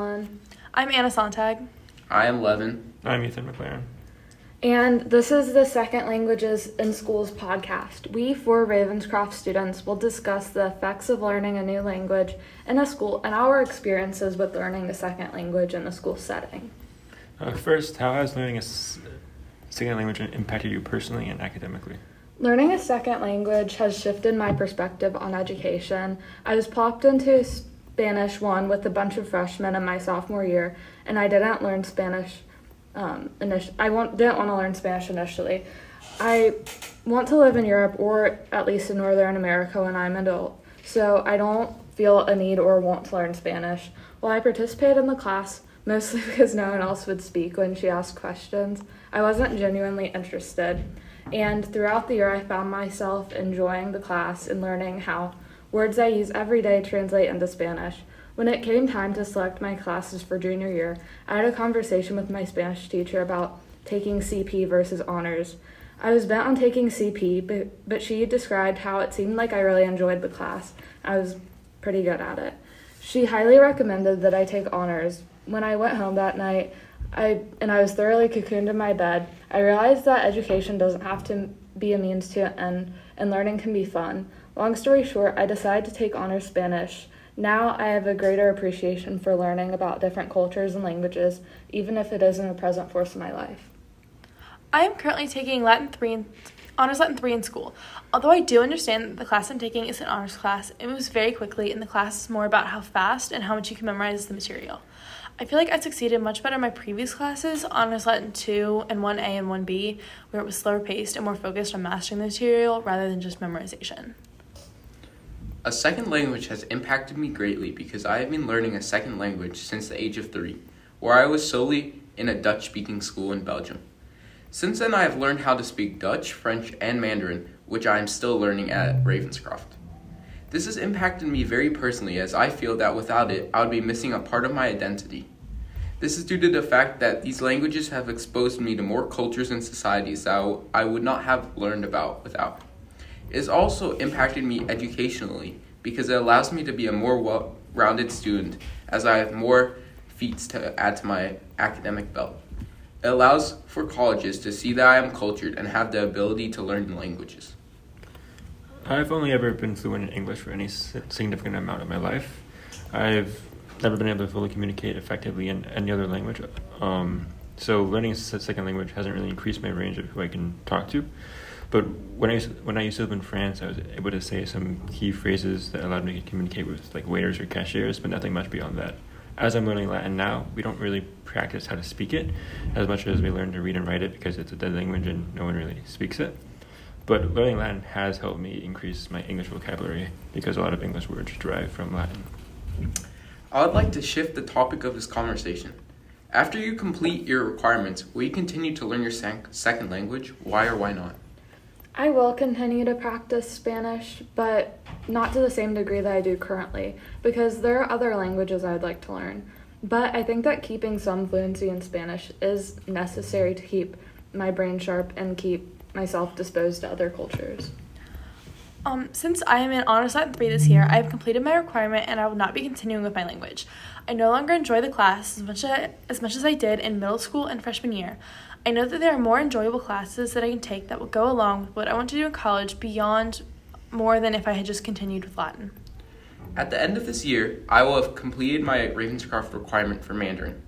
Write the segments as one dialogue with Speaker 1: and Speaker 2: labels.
Speaker 1: Allen.
Speaker 2: I'm Anna Sontag.
Speaker 3: I am Levin.
Speaker 4: I'm Ethan McLaren.
Speaker 1: And this is the Second Languages in Schools podcast. We, four Ravenscroft students, will discuss the effects of learning a new language in a school and our experiences with learning a second language in a school setting.
Speaker 4: Uh, first, how has learning a s- second language impacted you personally and academically?
Speaker 1: Learning a second language has shifted my perspective on education. I was plopped into Spanish 1 with a bunch of freshmen in my sophomore year, and I didn't learn Spanish um, init- I want, didn't want to learn Spanish initially. I want to live in Europe or at least in Northern America when I'm an adult, so I don't feel a need or want to learn Spanish. While I participated in the class, mostly because no one else would speak when she asked questions, I wasn't genuinely interested. And throughout the year, I found myself enjoying the class and learning how words I use every day translate into Spanish. When it came time to select my classes for junior year, I had a conversation with my Spanish teacher about taking CP versus honors. I was bent on taking CP, but, but she described how it seemed like I really enjoyed the class. I was pretty good at it. She highly recommended that I take honors. When I went home that night, I and I was thoroughly cocooned in my bed, I realized that education doesn't have to be a means to an end, and learning can be fun. Long story short, I decided to take honors Spanish. Now I have a greater appreciation for learning about different cultures and languages, even if it isn't a present force in my life.
Speaker 2: I am currently taking Latin 3 in, Honors Latin 3 in school. Although I do understand that the class I'm taking is an honors class, it moves very quickly and the class is more about how fast and how much you can memorize the material. I feel like I succeeded much better in my previous classes, Honors Latin 2 and 1A and 1B, where it was slower paced and more focused on mastering the material rather than just memorization.
Speaker 3: A second language has impacted me greatly because I have been learning a second language since the age of three, where I was solely in a Dutch speaking school in Belgium. Since then, I have learned how to speak Dutch, French, and Mandarin, which I am still learning at Ravenscroft. This has impacted me very personally as I feel that without it, I would be missing a part of my identity. This is due to the fact that these languages have exposed me to more cultures and societies that I would not have learned about without. It has also impacted me educationally because it allows me to be a more well rounded student as I have more feats to add to my academic belt. It allows for colleges to see that I am cultured and have the ability to learn languages.
Speaker 4: I've only ever been fluent in English for any significant amount of my life. I've never been able to fully communicate effectively in any other language. Um, so learning a second language hasn't really increased my range of who I can talk to. But when I used, when I used to live in France, I was able to say some key phrases that allowed me to communicate with like waiters or cashiers, but nothing much beyond that. As I'm learning Latin now, we don't really practice how to speak it as much as we learn to read and write it because it's a dead language and no one really speaks it. But learning Latin has helped me increase my English vocabulary because a lot of English words derive from Latin.
Speaker 3: I would like to shift the topic of this conversation. After you complete your requirements, will you continue to learn your second language? Why or why not?
Speaker 1: I will continue to practice Spanish, but not to the same degree that I do currently, because there are other languages I would like to learn. But I think that keeping some fluency in Spanish is necessary to keep my brain sharp and keep myself disposed to other cultures.
Speaker 2: Um, since I am in Honors Latin 3 this year, I have completed my requirement and I will not be continuing with my language. I no longer enjoy the class as much as, as much as I did in middle school and freshman year. I know that there are more enjoyable classes that I can take that will go along with what I want to do in college beyond more than if I had just continued with Latin.
Speaker 3: At the end of this year, I will have completed my Ravenscroft requirement for Mandarin,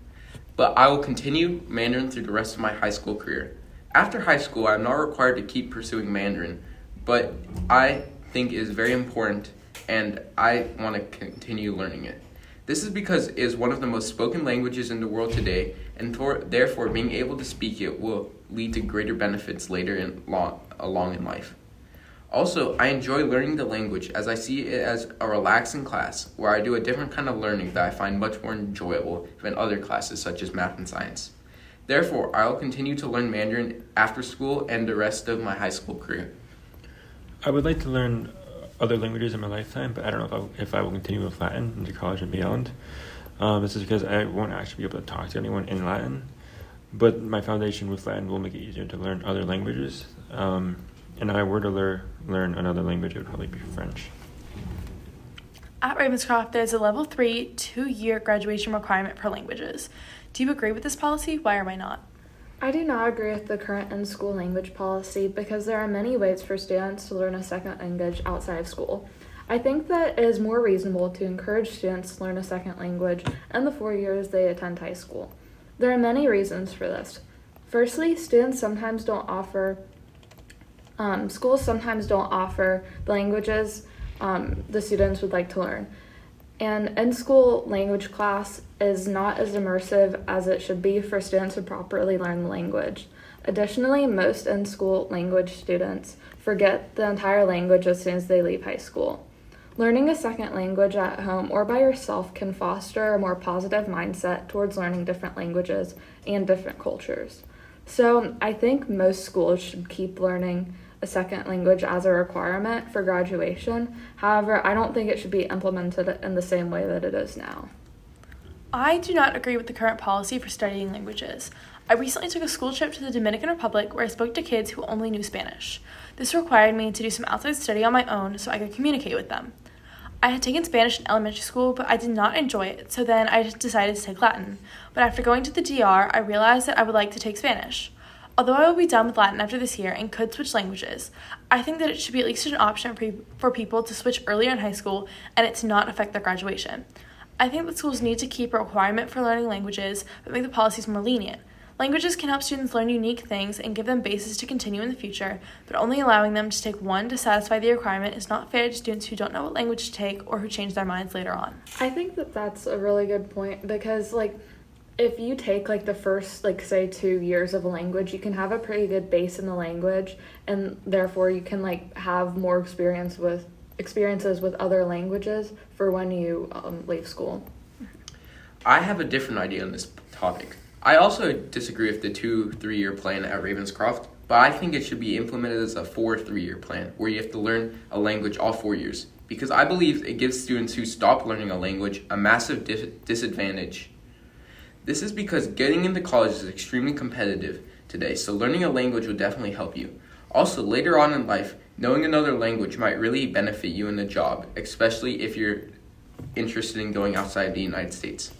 Speaker 3: but I will continue Mandarin through the rest of my high school career. After high school, I am not required to keep pursuing Mandarin, but I think it is very important and I want to continue learning it. This is because it is one of the most spoken languages in the world today, and for, therefore being able to speak it will lead to greater benefits later in long, along in life. Also, I enjoy learning the language as I see it as a relaxing class where I do a different kind of learning that I find much more enjoyable than other classes such as math and science. Therefore, I will continue to learn Mandarin after school and the rest of my high school career.
Speaker 4: I would like to learn other languages in my lifetime, but I don't know if I, if I will continue with Latin into college and beyond. Um, this is because I won't actually be able to talk to anyone in Latin, but my foundation with Latin will make it easier to learn other languages. Um, and if I were to lear, learn another language, it would probably be French.
Speaker 2: At Ravenscroft, there's a level three, two year graduation requirement for languages. Do you agree with this policy? Why or why not?
Speaker 1: I do not agree with the current in school language policy because there are many ways for students to learn a second language outside of school. I think that it is more reasonable to encourage students to learn a second language in the four years they attend high school. There are many reasons for this. Firstly, students sometimes don't offer, um, schools sometimes don't offer the languages um, the students would like to learn. And in school language class is not as immersive as it should be for students to properly learn the language. Additionally, most in school language students forget the entire language as soon as they leave high school. Learning a second language at home or by yourself can foster a more positive mindset towards learning different languages and different cultures. So, I think most schools should keep learning a second language as a requirement for graduation. However, I don't think it should be implemented in the same way that it is now.
Speaker 2: I do not agree with the current policy for studying languages. I recently took a school trip to the Dominican Republic where I spoke to kids who only knew Spanish. This required me to do some outside study on my own so I could communicate with them. I had taken Spanish in elementary school, but I did not enjoy it, so then I decided to take Latin. But after going to the DR, I realized that I would like to take Spanish. Although I will be done with Latin after this year and could switch languages, I think that it should be at least an option for, people to switch earlier in high school and it to not affect their graduation. I think that schools need to keep a requirement for learning languages, but make the policies more lenient. Languages can help students learn unique things and give them bases to continue in the future, but only allowing them to take one to satisfy the requirement is not fair to students who don't know what language to take or who change their minds later on.
Speaker 1: I think that that's a really good point because, like, if you take like the first like say two years of a language you can have a pretty good base in the language and therefore you can like have more experience with experiences with other languages for when you um, leave school.
Speaker 3: I have a different idea on this topic. I also disagree with the two three year plan at ravenscroft but i think it should be implemented as a four three year plan where you have to learn a language all four years. Because i believe it gives students who stop learning a language a massive dis- disadvantage this is because getting into college is extremely competitive today, so learning a language will definitely help you. Also, later on in life, knowing another language might really benefit you in the job, especially if you're interested in going outside the United States.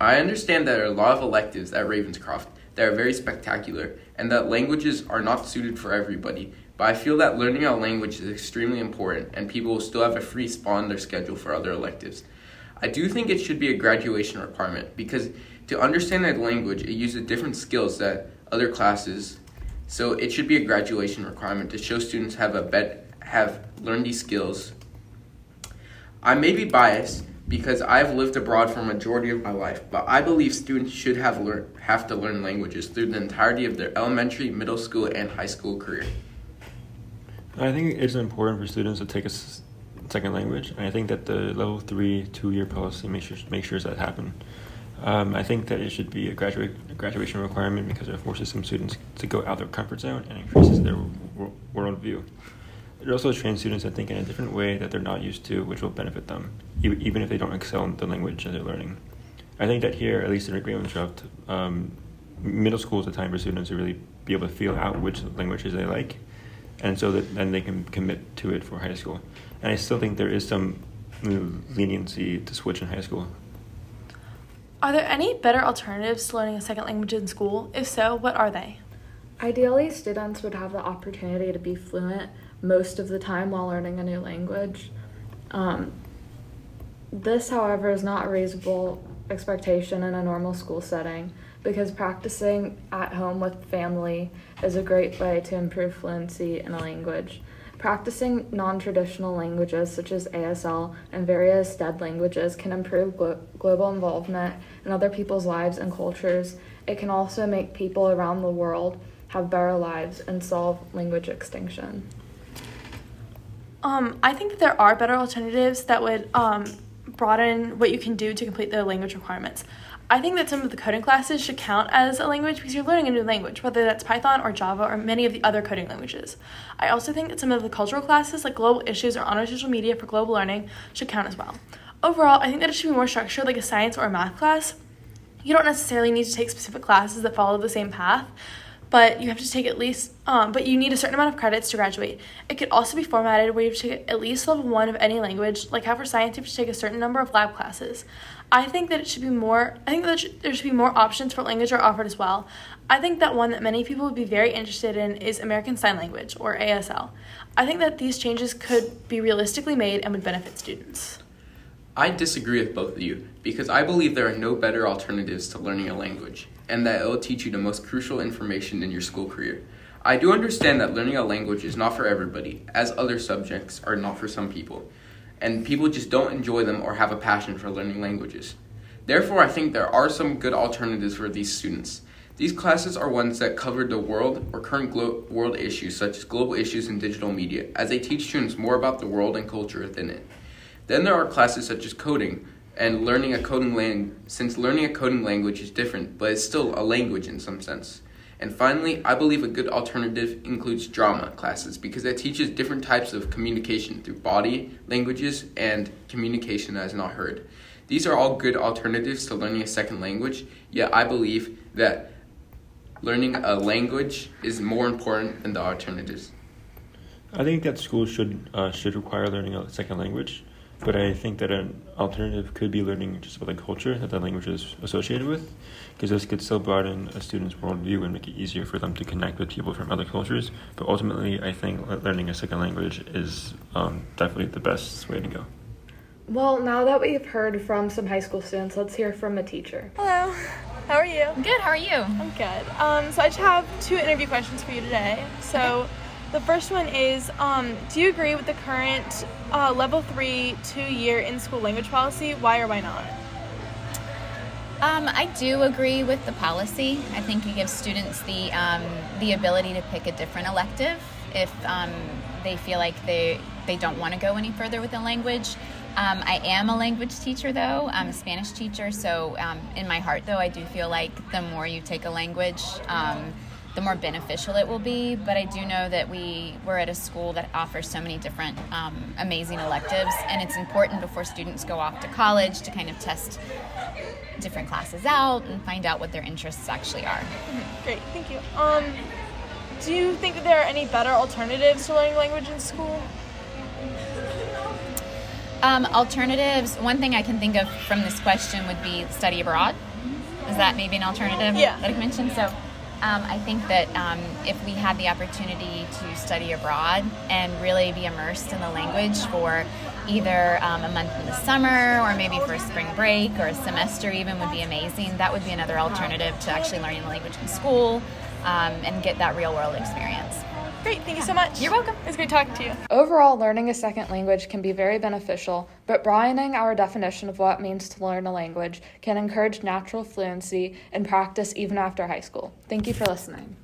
Speaker 3: I understand that there are a lot of electives at Ravenscroft that are very spectacular and that languages are not suited for everybody, but I feel that learning a language is extremely important and people will still have a free spot in their schedule for other electives. I do think it should be a graduation requirement because to understand that language, it uses different skills that other classes. So it should be a graduation requirement to show students have a bet have learned these skills. I may be biased because I've lived abroad for a majority of my life, but I believe students should have learn have to learn languages through the entirety of their elementary, middle school, and high school career.
Speaker 4: I think it's important for students to take a second language, and I think that the level three two year policy makes sure makes sure that happen. Um, I think that it should be a, graduate, graduation requirement because it forces some students to go out of their comfort zone and increases their w- worldview. It also trains students to think in a different way that they're not used to, which will benefit them, even if they don't excel in the language that they're learning. I think that here, at least in Ravenscroft, um, middle school is a time for students to really be able to feel out which languages they like, and so that then they can commit to it for high school. And I still think there is some leniency to switch in high school.
Speaker 2: Are there any better alternatives to learning a second language in school? If so, what are they?
Speaker 1: Ideally, students would have the opportunity to be fluent most of the time while learning a new language. Um, this, however, is not a reasonable expectation in a normal school setting because practicing at home with family is a great way to improve fluency in a language. Practicing non traditional languages such as ASL and various dead languages can improve glo- global involvement in other people's lives and cultures. It can also make people around the world have better lives and solve language extinction.
Speaker 2: Um, I think that there are better alternatives that would um, broaden what you can do to complete the language requirements. I think that some of the coding classes should count as a language because you're learning a new language, whether that's Python or Java or many of the other coding languages. I also think that some of the cultural classes, like global issues or honor social media for global learning, should count as well. Overall, I think that it should be more structured like a science or a math class. You don't necessarily need to take specific classes that follow the same path, but you have to take at least, um, but you need a certain amount of credits to graduate. It could also be formatted where you have to take at least level one of any language, like how for science you have to take a certain number of lab classes. I think that it should be more, I think that there should be more options for language are offered as well. I think that one that many people would be very interested in is American Sign Language, or ASL. I think that these changes could be realistically made and would benefit students.
Speaker 3: I disagree with both of you because I believe there are no better alternatives to learning a language and that it will teach you the most crucial information in your school career. I do understand that learning a language is not for everybody, as other subjects are not for some people, and people just don't enjoy them or have a passion for learning languages. Therefore, I think there are some good alternatives for these students. These classes are ones that cover the world or current glo- world issues, such as global issues and digital media, as they teach students more about the world and culture within it. Then there are classes such as coding, and learning a coding language, since learning a coding language is different, but it's still a language in some sense. And finally, I believe a good alternative includes drama classes because it teaches different types of communication through body languages and communication that is not heard. These are all good alternatives to learning a second language, yet I believe that learning a language is more important than the alternatives.
Speaker 4: I think that schools should uh, should require learning a second language. But I think that an alternative could be learning just about the culture that that language is associated with, because this could still broaden a student's worldview and make it easier for them to connect with people from other cultures. But ultimately, I think learning a second language is um, definitely the best way to go.
Speaker 1: Well, now that we've heard from some high school students, let's hear from a teacher.
Speaker 2: Hello. How are you?
Speaker 5: Good. How are you?
Speaker 2: I'm good. Um, so I just have two interview questions for you today. So. Okay the first one is um, Do you agree with the current uh, level three two year in school language policy? Why or why not?
Speaker 5: Um, I do agree with the policy. I think it gives students the um, the ability to pick a different elective if um, they feel like they they don't want to go any further with the language. Um, I am a language teacher, though. I'm a Spanish teacher, so um, in my heart, though, I do feel like the more you take a language, um, the more beneficial it will be. But I do know that we we're at a school that offers so many different um, amazing electives, and it's important before students go off to college to kind of test different classes out and find out what their interests actually are.
Speaker 2: Mm-hmm. Great, thank you. Um, do you think that there are any better alternatives to learning language in school?
Speaker 5: Um, alternatives. One thing I can think of from this question would be study abroad. Is that maybe an alternative
Speaker 2: yeah.
Speaker 5: that I mentioned? So um, I think that um, if we had the opportunity to study abroad and really be immersed in the language for either um, a month in the summer or maybe for a spring break or a semester even would be amazing. That would be another alternative to actually learning the language in school um, and get that real world experience.
Speaker 2: Great, thank you so much.
Speaker 5: You're welcome.
Speaker 2: It was great talking to you.
Speaker 1: Overall, learning a second language can be very beneficial, but broadening our definition of what it means to learn a language can encourage natural fluency and practice even after high school. Thank you for listening.